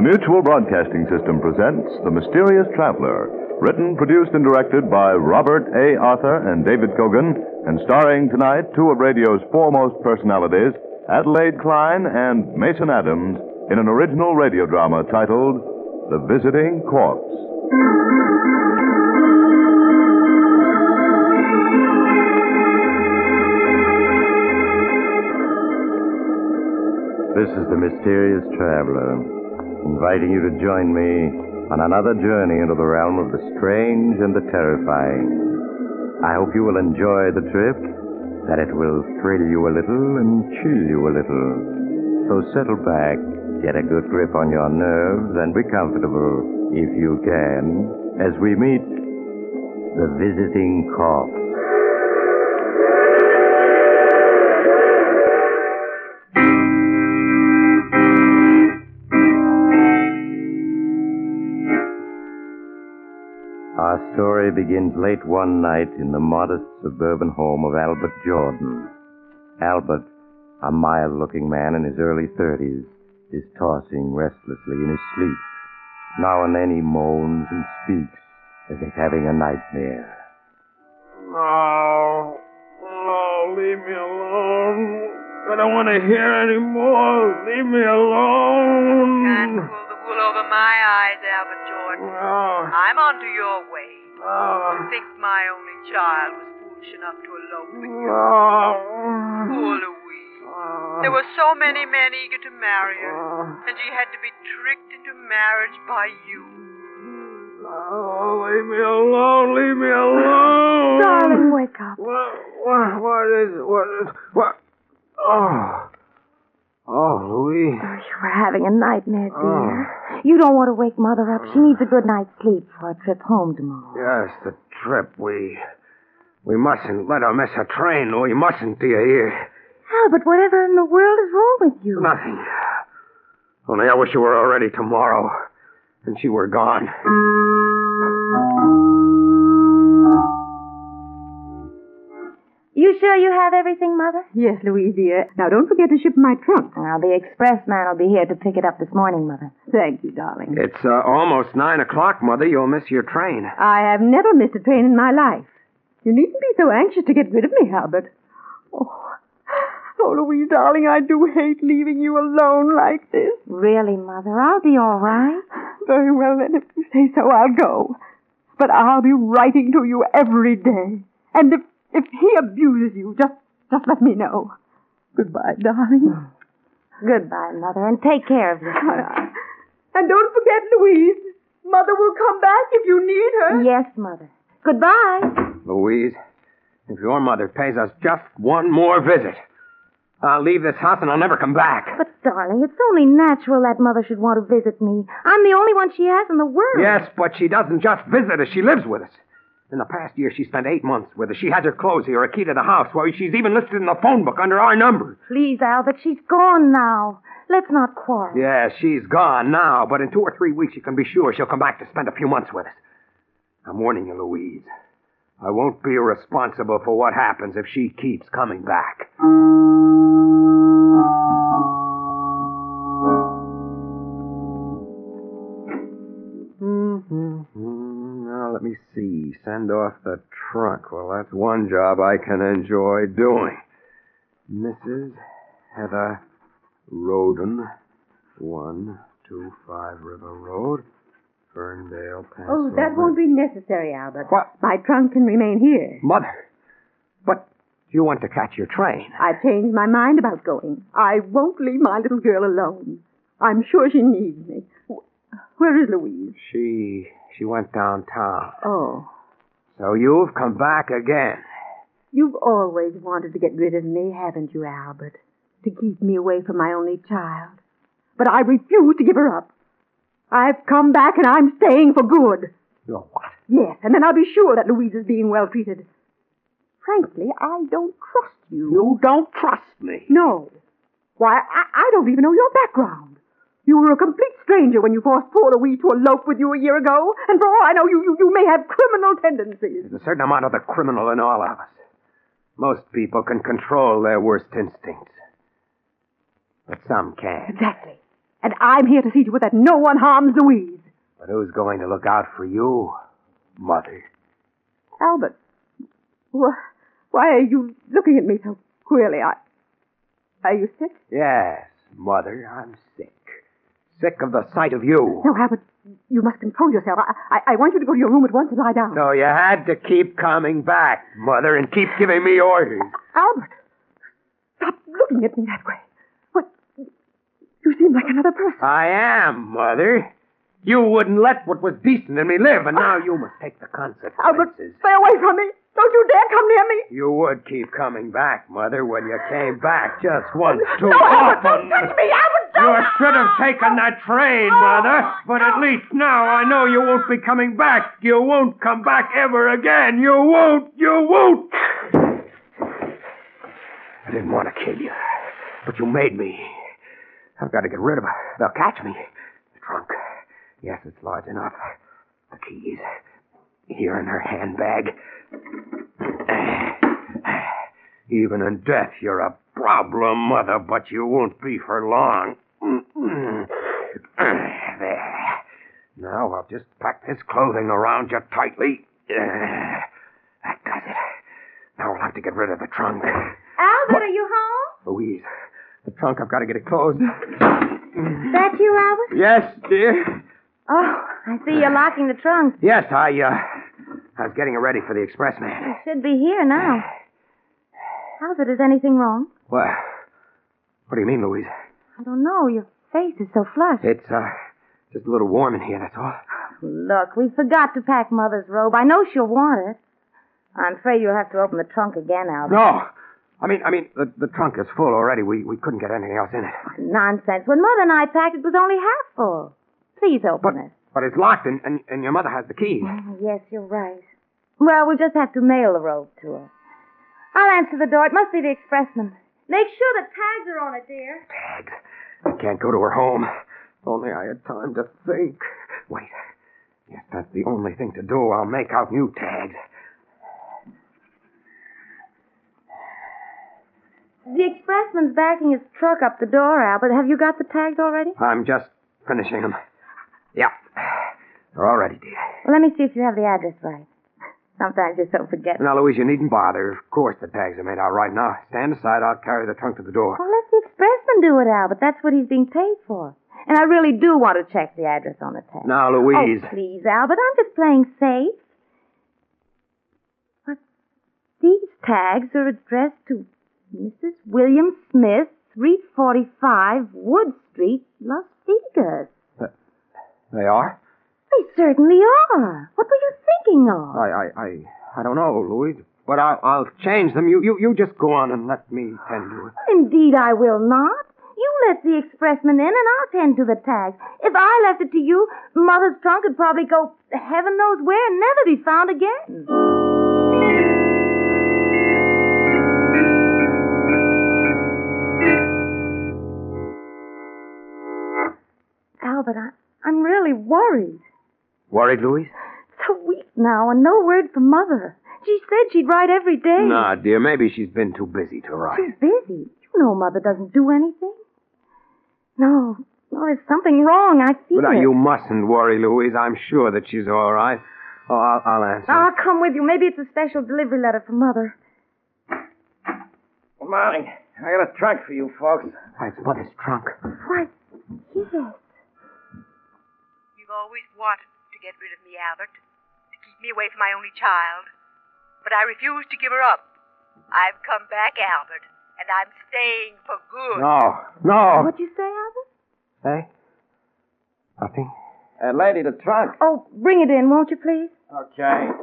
The Mutual Broadcasting System presents The Mysterious Traveler, written, produced, and directed by Robert A. Arthur and David Kogan, and starring tonight two of radio's foremost personalities, Adelaide Klein and Mason Adams, in an original radio drama titled The Visiting Corpse. This is the mysterious traveler, inviting you to join me on another journey into the realm of the strange and the terrifying. I hope you will enjoy the trip, that it will thrill you a little and chill you a little. So settle back, get a good grip on your nerves, and be comfortable, if you can, as we meet the visiting corpse. Story begins late one night in the modest suburban home of Albert Jordan. Albert, a mild looking man in his early thirties, is tossing restlessly in his sleep. Now and then he moans and speaks as if having a nightmare. No, no, leave me alone. I don't want to hear any more. Leave me alone. Can't pull the wool over my eyes, Albert Jordan. No, I'm onto your way. Ah. no, Think my only child was foolish enough to elope with you. no. Poor Louise. Ah. There were so many men eager to marry her, and she had to be tricked into marriage by you. No, leave me alone. Leave me alone. Darling, wake up. What, what, what is it? What is, what? Oh. Oh, Louise. Oh, you were having a nightmare, oh. dear. You don't want to wake Mother up. She needs a good night's sleep for a trip home tomorrow. Yes, the trip. We. We mustn't let her miss her train. We mustn't, do you hear? Albert, whatever in the world is wrong with you? Nothing. Only I wish you were already tomorrow. And she were gone. You sure you have everything, Mother? Yes, Louise, dear. Now, don't forget to ship my trunk. Now, the express man will be here to pick it up this morning, Mother. Thank you, darling. It's uh, almost nine o'clock, Mother. You'll miss your train. I have never missed a train in my life. You needn't be so anxious to get rid of me, Albert. Oh, oh, Louise, darling, I do hate leaving you alone like this. Really, Mother? I'll be all right. Very well, then, if you say so, I'll go. But I'll be writing to you every day. And if, if he abuses you, just, just let me know. Goodbye, darling. Goodbye, Mother, and take care of yourself. And don't forget, Louise. Mother will come back if you need her. yes, Mother. Goodbye. Louise, if your mother pays us just one more visit, I'll leave this house and I'll never come back. But, darling, it's only natural that Mother should want to visit me. I'm the only one she has in the world. Yes, but she doesn't just visit us, she lives with us. In the past year, she spent eight months with us. She has her clothes here, a key to the house. Why, she's even listed in the phone book under our number. Please, Albert, she's gone now. Let's not quarrel. Yeah, she's gone now, but in two or three weeks, you can be sure she'll come back to spend a few months with us. I'm warning you, Louise. I won't be responsible for what happens if she keeps coming back. Send off the trunk. Well, that's one job I can enjoy doing. Mrs. Heather Roden, 125 River Road, Ferndale, Pennsylvania. Oh, that won't be necessary, Albert. What? My trunk can remain here. Mother, but you want to catch your train. I've changed my mind about going. I won't leave my little girl alone. I'm sure she needs me. Where is Louise? She she went downtown. Oh. So you've come back again. You've always wanted to get rid of me, haven't you, Albert? To keep me away from my only child. But I refuse to give her up. I've come back and I'm staying for good. You're what? Yes, and then I'll be sure that Louise is being well treated. Frankly, I don't trust you. You don't trust me. No. Why, I, I don't even know your background. You were a complete stranger when you forced poor Louise to elope with you a year ago, and for all I know, you, you, you may have criminal tendencies. There's a certain amount of the criminal in all of us. Most people can control their worst instincts. But some can't. Exactly. And I'm here to see to it that no one harms Louise. But who's going to look out for you, Mother? Albert, wh- why are you looking at me so queerly? I, are you sick? Yes, Mother, I'm sick. Sick of the sight of you. No, Albert, you must control yourself. I, I, I want you to go to your room at once and lie down. No, you had to keep coming back, Mother, and keep giving me orders. Albert, stop looking at me that way. What? You seem like another person. I am, Mother. You wouldn't let what was decent in me live, and now you must take the consequences. Albert, stay away from me. Don't you dare come near me. You would keep coming back, Mother, when you came back just once too no, Albert, often. don't touch me, Albert. You Don't. should have taken that train, oh, Mother. But at least now I know you won't be coming back. You won't come back ever again. You won't. You won't. I didn't want to kill you, but you made me. I've got to get rid of her. They'll catch me. The trunk. Yes, it's large enough. The keys. Here in her handbag. Even in death, you're a problem, Mother, but you won't be for long. There. Now I'll just pack this clothing around you tightly. That does it. Now we'll have to get rid of the trunk. Albert, are you home? Louise, the trunk, I've got to get it closed. That you, Albert? Yes, dear. Oh, I see you're locking the trunk. Yes, I, uh, I was getting it ready for the expressman. It should be here now. Albert, is anything wrong? What? What do you mean, Louise? I don't know. Your face is so flushed. It's, uh, just a little warm in here, that's all. Look, we forgot to pack Mother's robe. I know she'll want it. I'm afraid you'll have to open the trunk again, Albert. No! I mean, I mean, the, the trunk is full already. We, we couldn't get anything else in it. Nonsense. When Mother and I packed, it was only half full. Please open But, it. but it's locked, and, and, and your mother has the keys. Oh, yes, you're right. Well, we'll just have to mail the robe to her. I'll answer the door. It must be the expressman. Make sure the tags are on it, dear. Tags. I can't go to her home. If only I had time to think. Wait. Yes, that's the only thing to do. I'll make out new tags. The expressman's backing his truck up the door, Albert. Have you got the tags already? I'm just finishing them. Yeah. They're all ready, dear. Well, let me see if you have the address right. Sometimes you're so forgetful. Now, Louise, you needn't bother. Of course the tags are made out right now. Stand aside. I'll carry the trunk to the door. Well, let the expressman do it, Albert. That's what he's being paid for. And I really do want to check the address on the tag. Now, Louise. Oh, please, Albert. I'm just playing safe. But these tags are addressed to Mrs. William Smith, 345 Wood Street, Las Vegas. They are? They certainly are. What were you thinking of? I, I, I, I don't know, Louise. But I'll, I'll change them. You, you, you just go on and let me tend to it. Indeed, I will not. You let the expressman in, and I'll tend to the tags. If I left it to you, Mother's trunk would probably go heaven knows where and never be found again. Albert, I, I'm really worried. Worried, Louise? It's a week now, and no word from Mother. She said she'd write every day. Nah, dear. Maybe she's been too busy to write. She's busy. You know Mother doesn't do anything. No, no, there's something wrong. I feel But now, it. you mustn't worry, Louise. I'm sure that she's all right. Oh, I'll, I'll answer. I'll come with you. Maybe it's a special delivery letter from Mother. Good morning. I got a trunk for you folks. Why, it's Mother's trunk. Why, yes. You've always wanted to get rid of me, Albert, to keep me away from my only child. But I refuse to give her up. I've come back, Albert, and I'm staying for good. No, no. What'd you say, Albert? Hey? Nothing. Uh, lady, the trunk. Oh, bring it in, won't you, please? Okay.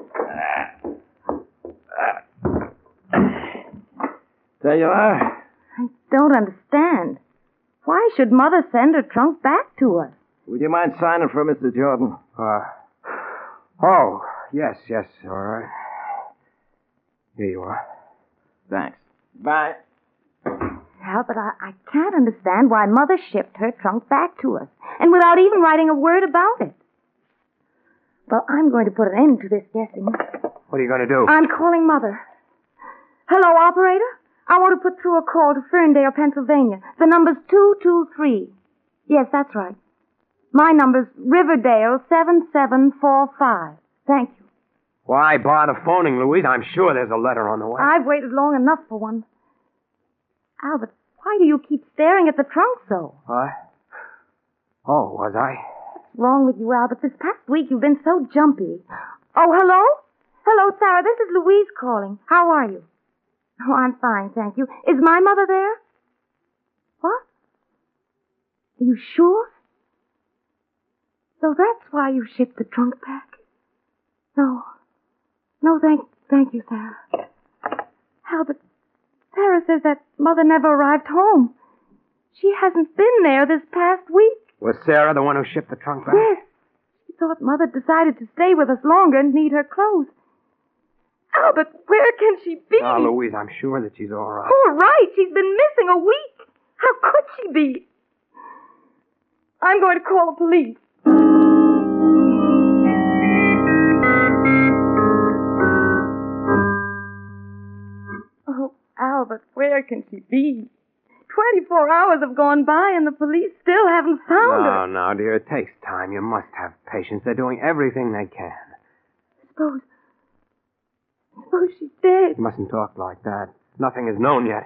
There you are. I don't understand. Why should Mother send her trunk back to us? Would you mind signing for Mr. Jordan? Uh, oh, yes, yes, all right. Here you are. Thanks. Bye. Albert, I, I can't understand why Mother shipped her trunk back to us, and without even writing a word about it. Well, I'm going to put an end to this guessing. What are you going to do? I'm calling Mother. Hello, operator. I want to put through a call to Ferndale, Pennsylvania. The number's 223. Yes, that's right. My number's Riverdale 7745. Thank you. Why bother phoning, Louise? I'm sure there's a letter on the way. I've waited long enough for one. Albert, why do you keep staring at the trunk so? What? Oh, was I? What's wrong with you, Albert? This past week you've been so jumpy. Oh, hello? Hello, Sarah. This is Louise calling. How are you? Oh, I'm fine, thank you. Is my mother there? What? Are you sure? So that's why you shipped the trunk back? No. No, thank thank you, Sarah. Albert, Sarah says that mother never arrived home. She hasn't been there this past week. Was Sarah the one who shipped the trunk back? Yes. She thought Mother decided to stay with us longer and need her clothes. Albert, where can she be? Oh, Louise, I'm sure that she's all right. All right. She's been missing a week. How could she be? I'm going to call the police. Oh, Albert, where can she be? Twenty-four hours have gone by and the police still haven't found her. No, no, dear. It takes time. You must have patience. They're doing everything they can. Suppose, suppose she's dead. You mustn't talk like that. Nothing is known yet.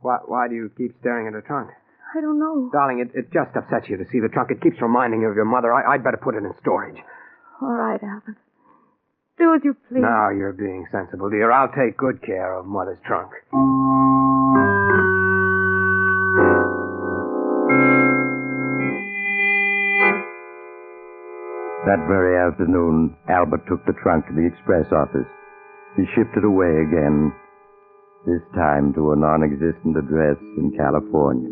Why, why do you keep staring at the trunk? I don't know. Darling, it, it just upsets you to see the trunk. It keeps reminding you of your mother. I, I'd better put it in storage. All right, Albert. Do as you please. Now you're being sensible, dear. I'll take good care of Mother's trunk. That very afternoon, Albert took the trunk to the express office. He shipped it away again, this time to a non existent address in California.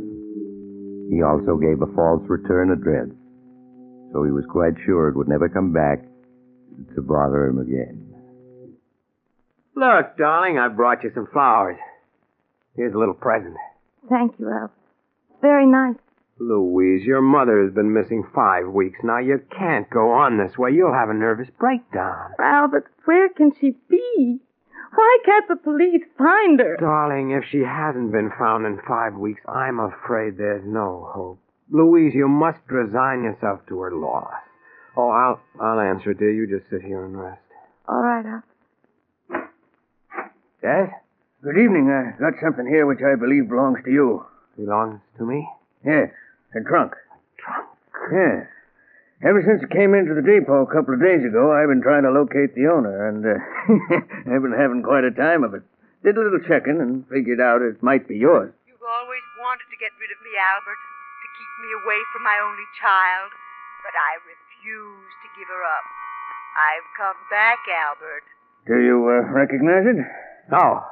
He also gave a false return address, so he was quite sure it would never come back to bother him again. Look, darling, I brought you some flowers. Here's a little present. Thank you, Albert. Very nice. Louise, your mother has been missing five weeks now. You can't go on this way. You'll have a nervous breakdown. Albert, where can she be? Why can't the police find her? Darling, if she hasn't been found in five weeks, I'm afraid there's no hope. Louise, you must resign yourself to her loss. Oh, I'll I'll answer it, dear. You just sit here and rest. All right, Albert. Yes? Good evening. I got something here which I believe belongs to you. Belongs to me? Yes, a trunk. Trunk. Yes. Ever since it came into the depot a couple of days ago, I've been trying to locate the owner, and uh, I've been having quite a time of it. Did a little checking and figured out it might be yours. You've always wanted to get rid of me, Albert, to keep me away from my only child. But I refuse to give her up. I've come back, Albert. Do you uh, recognize it? No.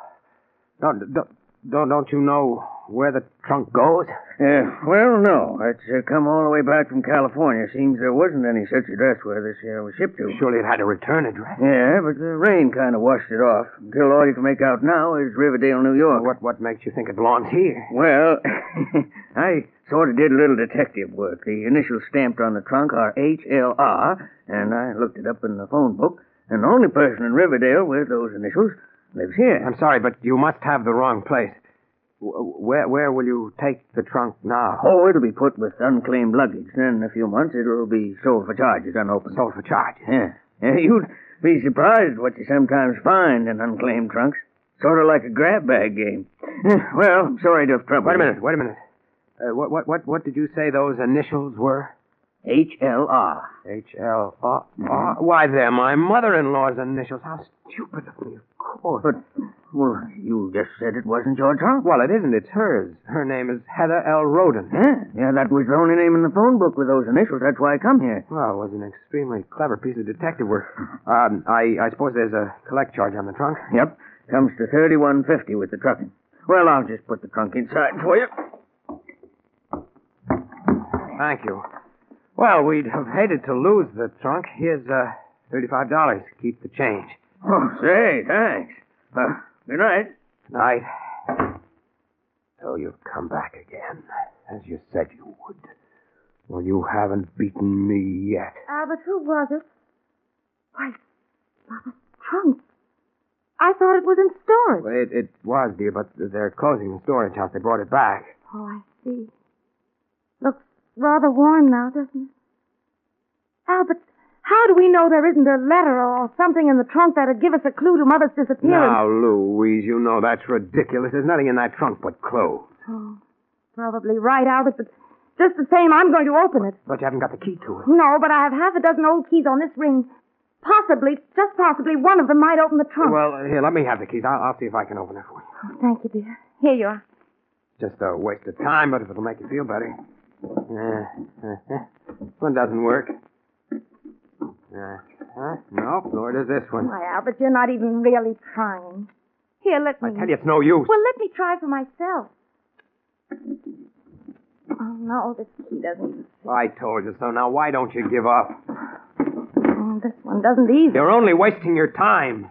No, don't, don't, don't you know where the trunk goes? Yeah, well, no. It's uh, come all the way back from California. Seems there wasn't any such address where this uh, was shipped to. Surely it had a return address. Yeah, but the rain kind of washed it off. Until all you can make out now is Riverdale, New York. What, what makes you think it belongs here? Well, I sort of did a little detective work. The initials stamped on the trunk are H.L.R., and I looked it up in the phone book, and the only person in Riverdale with those initials lives here. I'm sorry, but you must have the wrong place. W- Where, where will you take the trunk now? Oh, it'll be put with unclaimed luggage. Then in a few months it'll be sold for charges unopened. Sold for charges. Yeah. yeah. You'd be surprised what you sometimes find in unclaimed trunks. Sort of like a grab bag game. Well, I'm sorry to have troubled Wait a minute, wait a minute. Uh, what, what, what, what did you say those initials were? H.L.R. H.L.R. Why, they're my mother-in-law's initials. How stupid of me, of course. But Well, you just said it wasn't your trunk. Well, it isn't. It's hers. Her name is Heather L. Roden. Yeah, yeah, that was the only name in the phone book with those initials. That's why I come here. Well, it was an extremely clever piece of detective work. Um, I, I suppose there's a collect charge on the trunk. Yep. Comes to thirty-one fifty with the trucking. Well, I'll just put the trunk inside for you. Thank you. Well, we'd have hated to lose the trunk. Here's uh, thirty-five dollars. Keep the change. Oh, say, thanks. Uh, good night. Night. So you've come back again, as you said you would. Well, you haven't beaten me yet. Ah, Albert, who was it? Why, Mother's trunk. I thought it was in storage. Well, it, it was, dear, but they're closing the storage house. They brought it back. Oh, I see. Looks rather worn now, doesn't it? Ah, Albert, how do we know there isn't a letter or something in the trunk that'd give us a clue to Mother's disappearance? Now, Louise, you know that's ridiculous. There's nothing in that trunk but clothes. Oh, probably right, Albert, but just the same, I'm going to open it. But you haven't got the key to it. No, but I have half a dozen old keys on this ring. Possibly, just possibly, one of them might open the trunk. Well, here, let me have the keys. I'll, I'll see if I can open it for you. Oh, thank you, dear. Here you are. Just a waste of time, but if it'll make you feel better. Uh, uh, this one doesn't work. Uh, huh? Nope, nor does this one. Why, Albert, you're not even really trying. Here, let me. I tell you, it's no use. Well, let me try for myself. Oh, no, this key doesn't. I told you so. Now, why don't you give up? Oh, this one doesn't either. You're only wasting your time.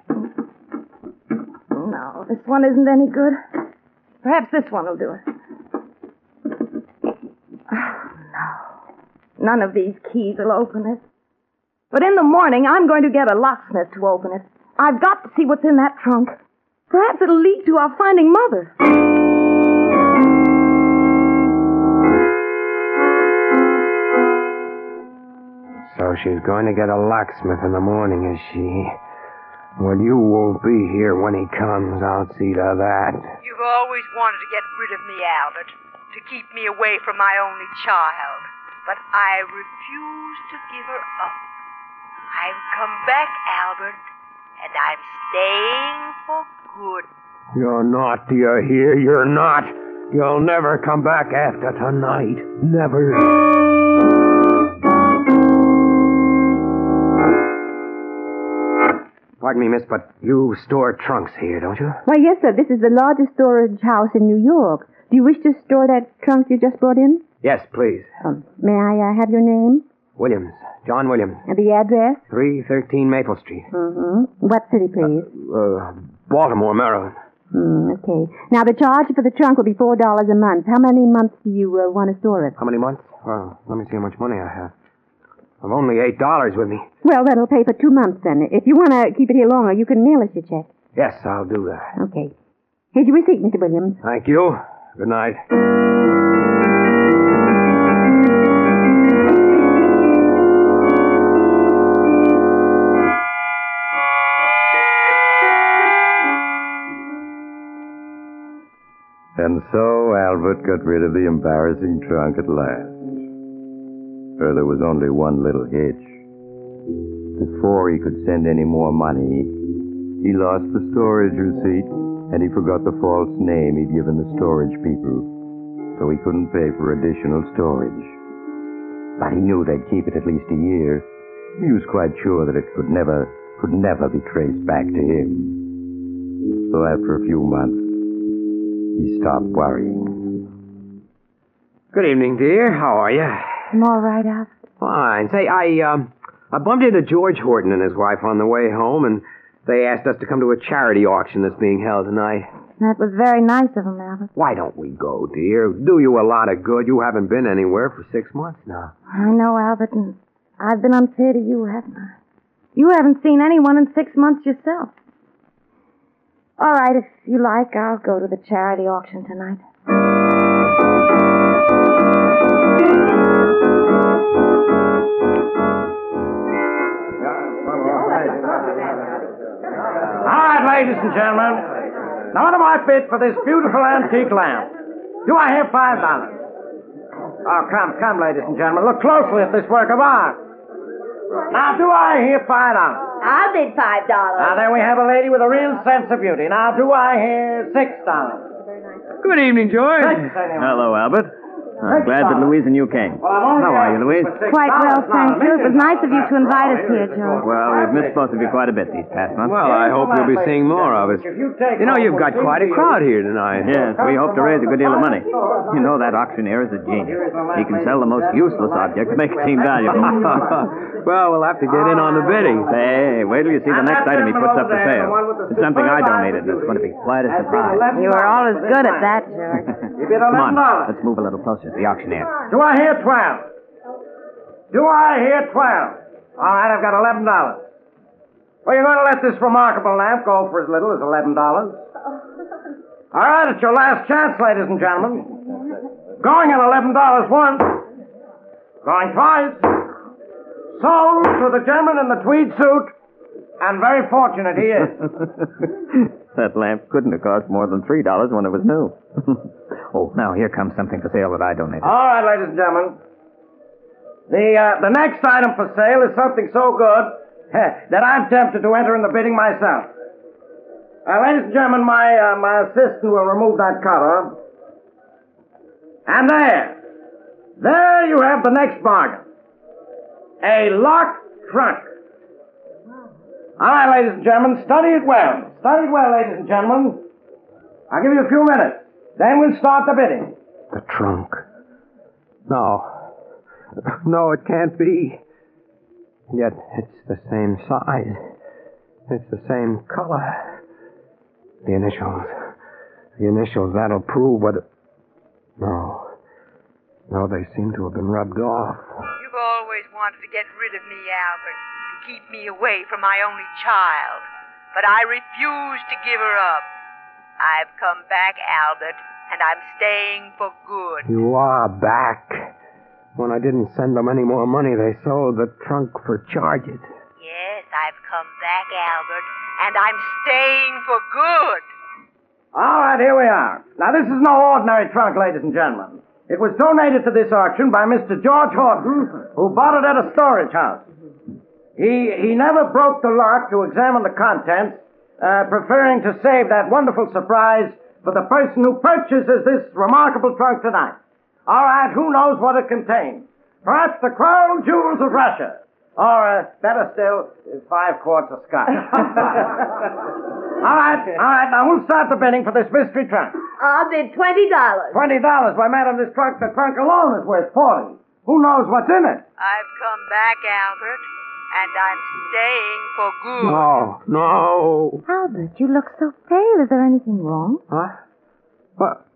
No, this one isn't any good. Perhaps this one will do it. Oh, no. None of these keys will open it. But in the morning, I'm going to get a locksmith to open it. I've got to see what's in that trunk. Perhaps it'll lead to our finding Mother. So she's going to get a locksmith in the morning, is she? Well, you won't be here when he comes. I'll see to that. You've always wanted to get rid of me, Albert, to keep me away from my only child. But I refuse to give her up. I've come back, Albert, and I'm staying for good. You're not, do you hear? You're not. You'll never come back after tonight. Never. Pardon me, miss, but you store trunks here, don't you? Why, yes, sir. This is the largest storage house in New York. Do you wish to store that trunk you just brought in? Yes, please. Um, may I uh, have your name? Williams. John Williams. And the address? 313 Maple Street. Mm-hmm. What city, please? Uh, Baltimore, Maryland. Hmm, okay. Now, the charge for the trunk will be $4 a month. How many months do you uh, want to store it? How many months? Well, let me see how much money I have. I've only eight dollars with me. Well, that'll pay for two months then. If you want to keep it here longer, you can mail us your check. Yes, I'll do that. Okay. Here's your receipt, Mr. Williams. Thank you. Good night. And so Albert got rid of the embarrassing trunk at last. For there was only one little hitch. Before he could send any more money, he lost the storage receipt and he forgot the false name he'd given the storage people. So he couldn't pay for additional storage. But he knew they'd keep it at least a year. He was quite sure that it could never, could never be traced back to him. So after a few months, he stopped worrying. Good evening, dear. How are you? I'm all right, Albert. Fine. Say, I um, I bumped into George Horton and his wife on the way home, and they asked us to come to a charity auction that's being held tonight. That was very nice of them, Albert. Why don't we go, dear? Do you a lot of good. You haven't been anywhere for six months now. I know, Albert, and I've been unfair to you, haven't I? You haven't seen anyone in six months yourself. All right, if you like, I'll go to the charity auction tonight. All right, ladies and gentlemen. Now, what do I bid for this beautiful antique lamp? Do I have five dollars? Oh, come, come, ladies and gentlemen. Look closely at this work of art. Now, do I hear five dollars? I'll bid five dollars. Now, there we have a lady with a real sense of beauty. Now, do I hear six dollars? Good evening, George. Six. Hello, Albert. I'm glad that Louise and you came. Well, I'm only How are you, Louise? Quite well, thank you. It was nice of you to invite us here, George. Well, we've missed both of you quite a bit these past months. Well, I hope you'll be seeing more of us. If you take You know, you've got quite a crowd here tonight. Yes, we hope to raise a good deal of money. You know, that auctioneer is a genius. He can sell the most useless object to make it seem valuable. well, we'll have to get in on the bidding. Hey, wait till you see the next item he puts up for sale. It's something I donated, and it's going to be quite a surprise. You were always good at that, George. Come on, let's move a little closer to the auctioneer. Do I hear twelve? Do I hear twelve? All right, I've got eleven dollars. Well, you're going to let this remarkable lamp go for as little as eleven dollars? All right, it's your last chance, ladies and gentlemen. Going at eleven dollars once, going twice. Sold to the gentleman in the tweed suit, and very fortunate he is. that lamp couldn't have cost more than $3 when it was new. oh, now here comes something for sale that I donated. All right, ladies and gentlemen. The uh, the next item for sale is something so good heh, that I'm tempted to enter in the bidding myself. Uh, ladies and gentlemen, my uh, my assistant will remove that cover. And there, there you have the next bargain. A locked trunk. All right, ladies and gentlemen, study it well. Study it well, ladies and gentlemen. I'll give you a few minutes. Then we'll start the bidding. The trunk. No. No, it can't be. Yet it's the same size. It's the same color. The initials. The initials, that'll prove whether. No. No, they seem to have been rubbed off. You've always wanted to get rid of me, Albert, to keep me away from my only child. But I refuse to give her up. I've come back, Albert, and I'm staying for good. You are back. When I didn't send them any more money, they sold the trunk for charges. Yes, I've come back, Albert, and I'm staying for good. All right, here we are. Now, this is no ordinary trunk, ladies and gentlemen. It was donated to this auction by Mr. George Horton, who bought it at a storage house. He, he never broke the lock to examine the contents, uh, preferring to save that wonderful surprise for the person who purchases this remarkable trunk tonight. All right, who knows what it contains? Perhaps the crown jewels of Russia. Or, uh, better still, five quarts of scotch. all right, all right, now we'll start the bidding for this mystery trunk. I'll bid twenty dollars. Twenty dollars. Why, madam, this trunk, the trunk alone is worth forty. Who knows what's in it? I've come back, Albert, and I'm staying for good. No, no. Albert, you look so pale. Is there anything wrong? Huh? What?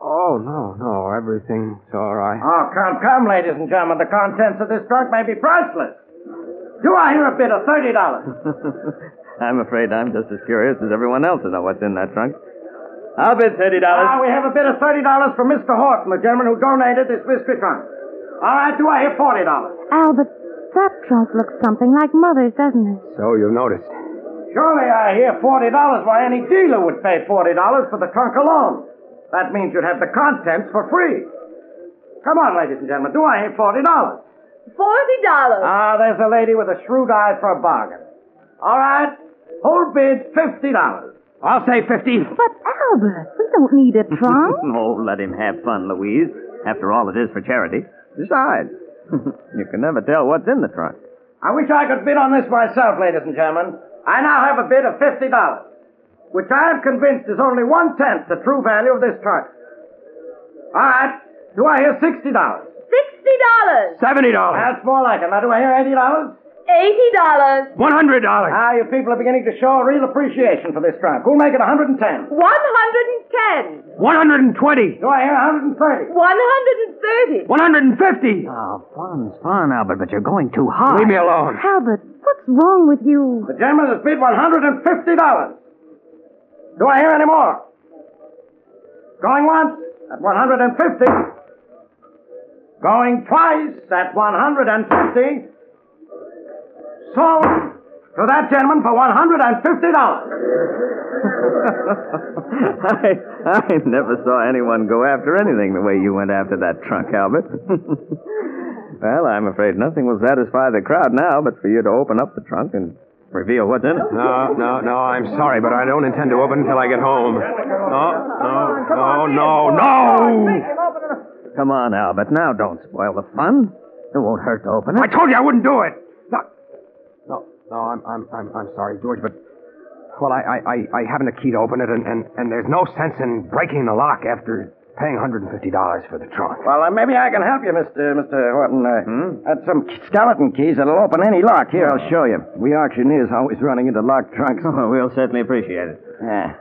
Oh, no, no. Everything's all right. Oh, come, come, ladies and gentlemen. The contents of this trunk may be priceless. Do I hear a bid of thirty dollars? I'm afraid I'm just as curious as everyone else to know what's in that trunk. I'll bid $30. Ah, we have a bid of thirty dollars for Mr. Horton, the gentleman who donated this mystery trunk. All right, do I hear forty dollars? Albert, that trunk looks something like Mother's, doesn't it? So you've noticed. Surely I hear forty dollars. Why, any dealer would pay forty dollars for the trunk alone. That means you'd have the contents for free. Come on, ladies and gentlemen. Do I hear forty dollars? Forty dollars. Ah, there's a lady with a shrewd eye for a bargain. All right, whole bid fifty dollars. I'll say 50. But Albert, we don't need a trunk. oh, let him have fun, Louise. After all, it is for charity. Besides, you can never tell what's in the trunk. I wish I could bid on this myself, ladies and gentlemen. I now have a bid of fifty dollars, which I am convinced is only one tenth the true value of this trunk. All right, do I hear sixty dollars? Sixty dollars. $70. That's more like it. Now, do I hear eighty dollars? $100. Ah, you people are beginning to show a real appreciation for this trunk. Who'll make it a hundred and ten? One hundred and ten. 120. Do I hear a hundred and thirty? One hundred and thirty. 150. Oh, fun's fun, Albert, but you're going too high. Leave me alone. Albert, what's wrong with you? The gentleman has bid one hundred and fifty dollars. Do I hear any more? Going once at one hundred and fifty. Going twice at one hundred and fifty. Sold to that gentleman for one hundred and fifty dollars. I, I never saw anyone go after anything the way you went after that trunk, Albert. well, I'm afraid nothing will satisfy the crowd now but for you to open up the trunk and Reveal what's in it? No, no, no, I'm sorry, but I don't intend to open until I get home. No, no, no, no, no! Come on, Albert. Now don't spoil the fun. It won't hurt to open it. I told you I wouldn't do it! No, I'm, I'm, I'm, I'm sorry, George, but. Well, I, I, I, I haven't a key to open it, and, and, and there's no sense in breaking the lock after paying $150 for the trunk. Well, uh, maybe I can help you, Mr. Mr. Horton. Uh, hmm? That's some skeleton keys that'll open any lock. Here, I'll show you. We auctioneers always running into locked trunks. Oh, we'll certainly appreciate it. Yeah.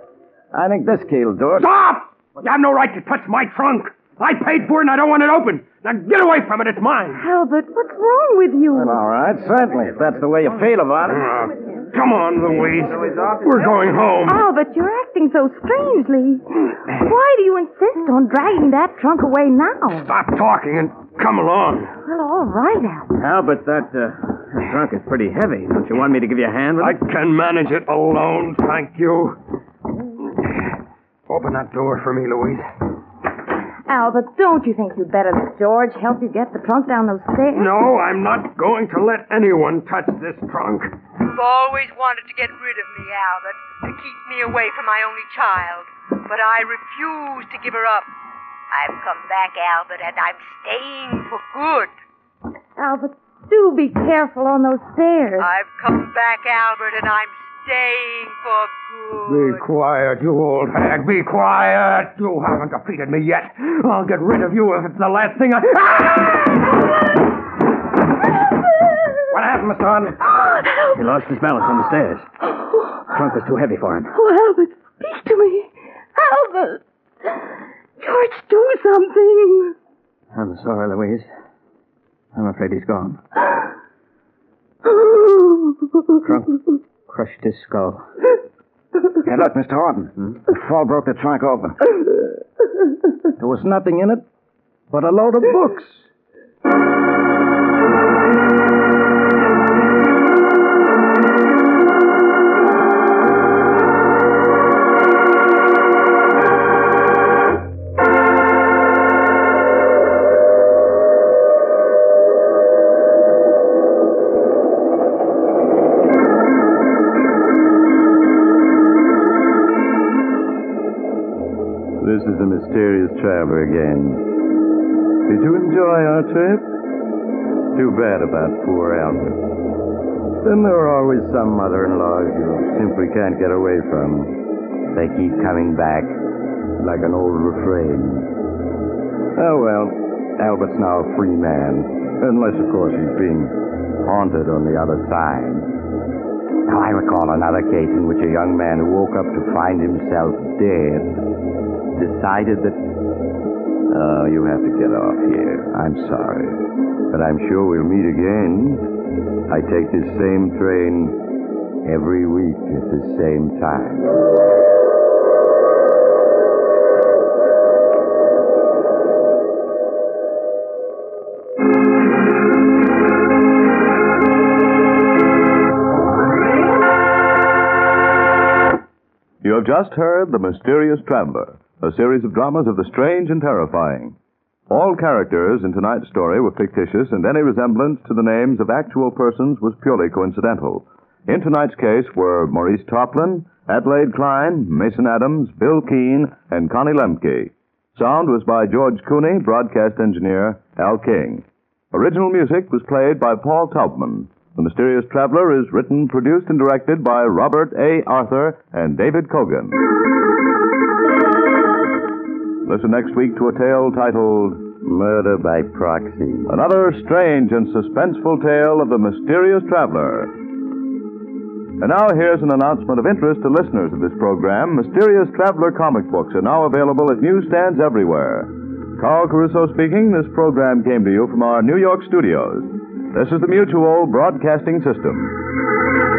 I think this key will do it. Stop! You have no right to touch my trunk. I paid for it and I don't want it open. Now get away from it. It's mine. Albert, what's wrong with you? Well, all right, certainly, if that's the way you feel about it. Uh, come on, Louise. We're going home. Albert, you're acting so strangely. Why do you insist on dragging that trunk away now? Stop talking and come along. Well, all right, Albert. Albert, that, uh, that trunk is pretty heavy. Don't you want me to give you a hand with it? I can manage it alone, thank you. Open that door for me, Louise. Albert, don't you think you'd better let George help you get the trunk down those stairs? No, I'm not going to let anyone touch this trunk. You've always wanted to get rid of me, Albert, to keep me away from my only child. But I refuse to give her up. I've come back, Albert, and I'm staying for good. Albert, do be careful on those stairs. I've come back, Albert, and I'm staying for Be quiet, you old hag. Be quiet. You haven't defeated me yet. I'll get rid of you if it's the last thing I. What happened, Mr. Horton? He lost his balance on the stairs. The Trunk was too heavy for him. Oh, Albert, speak to me. Albert! George, do something. I'm sorry, Louise. I'm afraid he's gone. Trunk crushed his skull. Hey, look, Mr. Horton. Hmm? The fall broke the trunk open. There was nothing in it but a load of books. traveler again. Did you enjoy our trip? Too bad about poor Albert. Then there are always some mother-in-laws you simply can't get away from. They keep coming back like an old refrain. Oh well, Albert's now a free man. Unless, of course, he's being haunted on the other side. Now, I recall another case in which a young man who woke up to find himself dead decided that. Oh, you have to get off here. I'm sorry. But I'm sure we'll meet again. I take this same train every week at the same time. You have just heard The Mysterious Traveler, a series of dramas of the strange and terrifying. All characters in tonight's story were fictitious, and any resemblance to the names of actual persons was purely coincidental. In tonight's case were Maurice Tarplin, Adelaide Klein, Mason Adams, Bill Keene, and Connie Lembcke. Sound was by George Cooney, broadcast engineer Al King. Original music was played by Paul Taubman. The Mysterious Traveler is written, produced, and directed by Robert A. Arthur and David Kogan. Listen next week to a tale titled Murder by Proxy. Another strange and suspenseful tale of the mysterious traveler. And now here's an announcement of interest to listeners of this program. Mysterious Traveler comic books are now available at newsstands everywhere. Carl Caruso speaking. This program came to you from our New York studios. This is the Mutual Broadcasting System.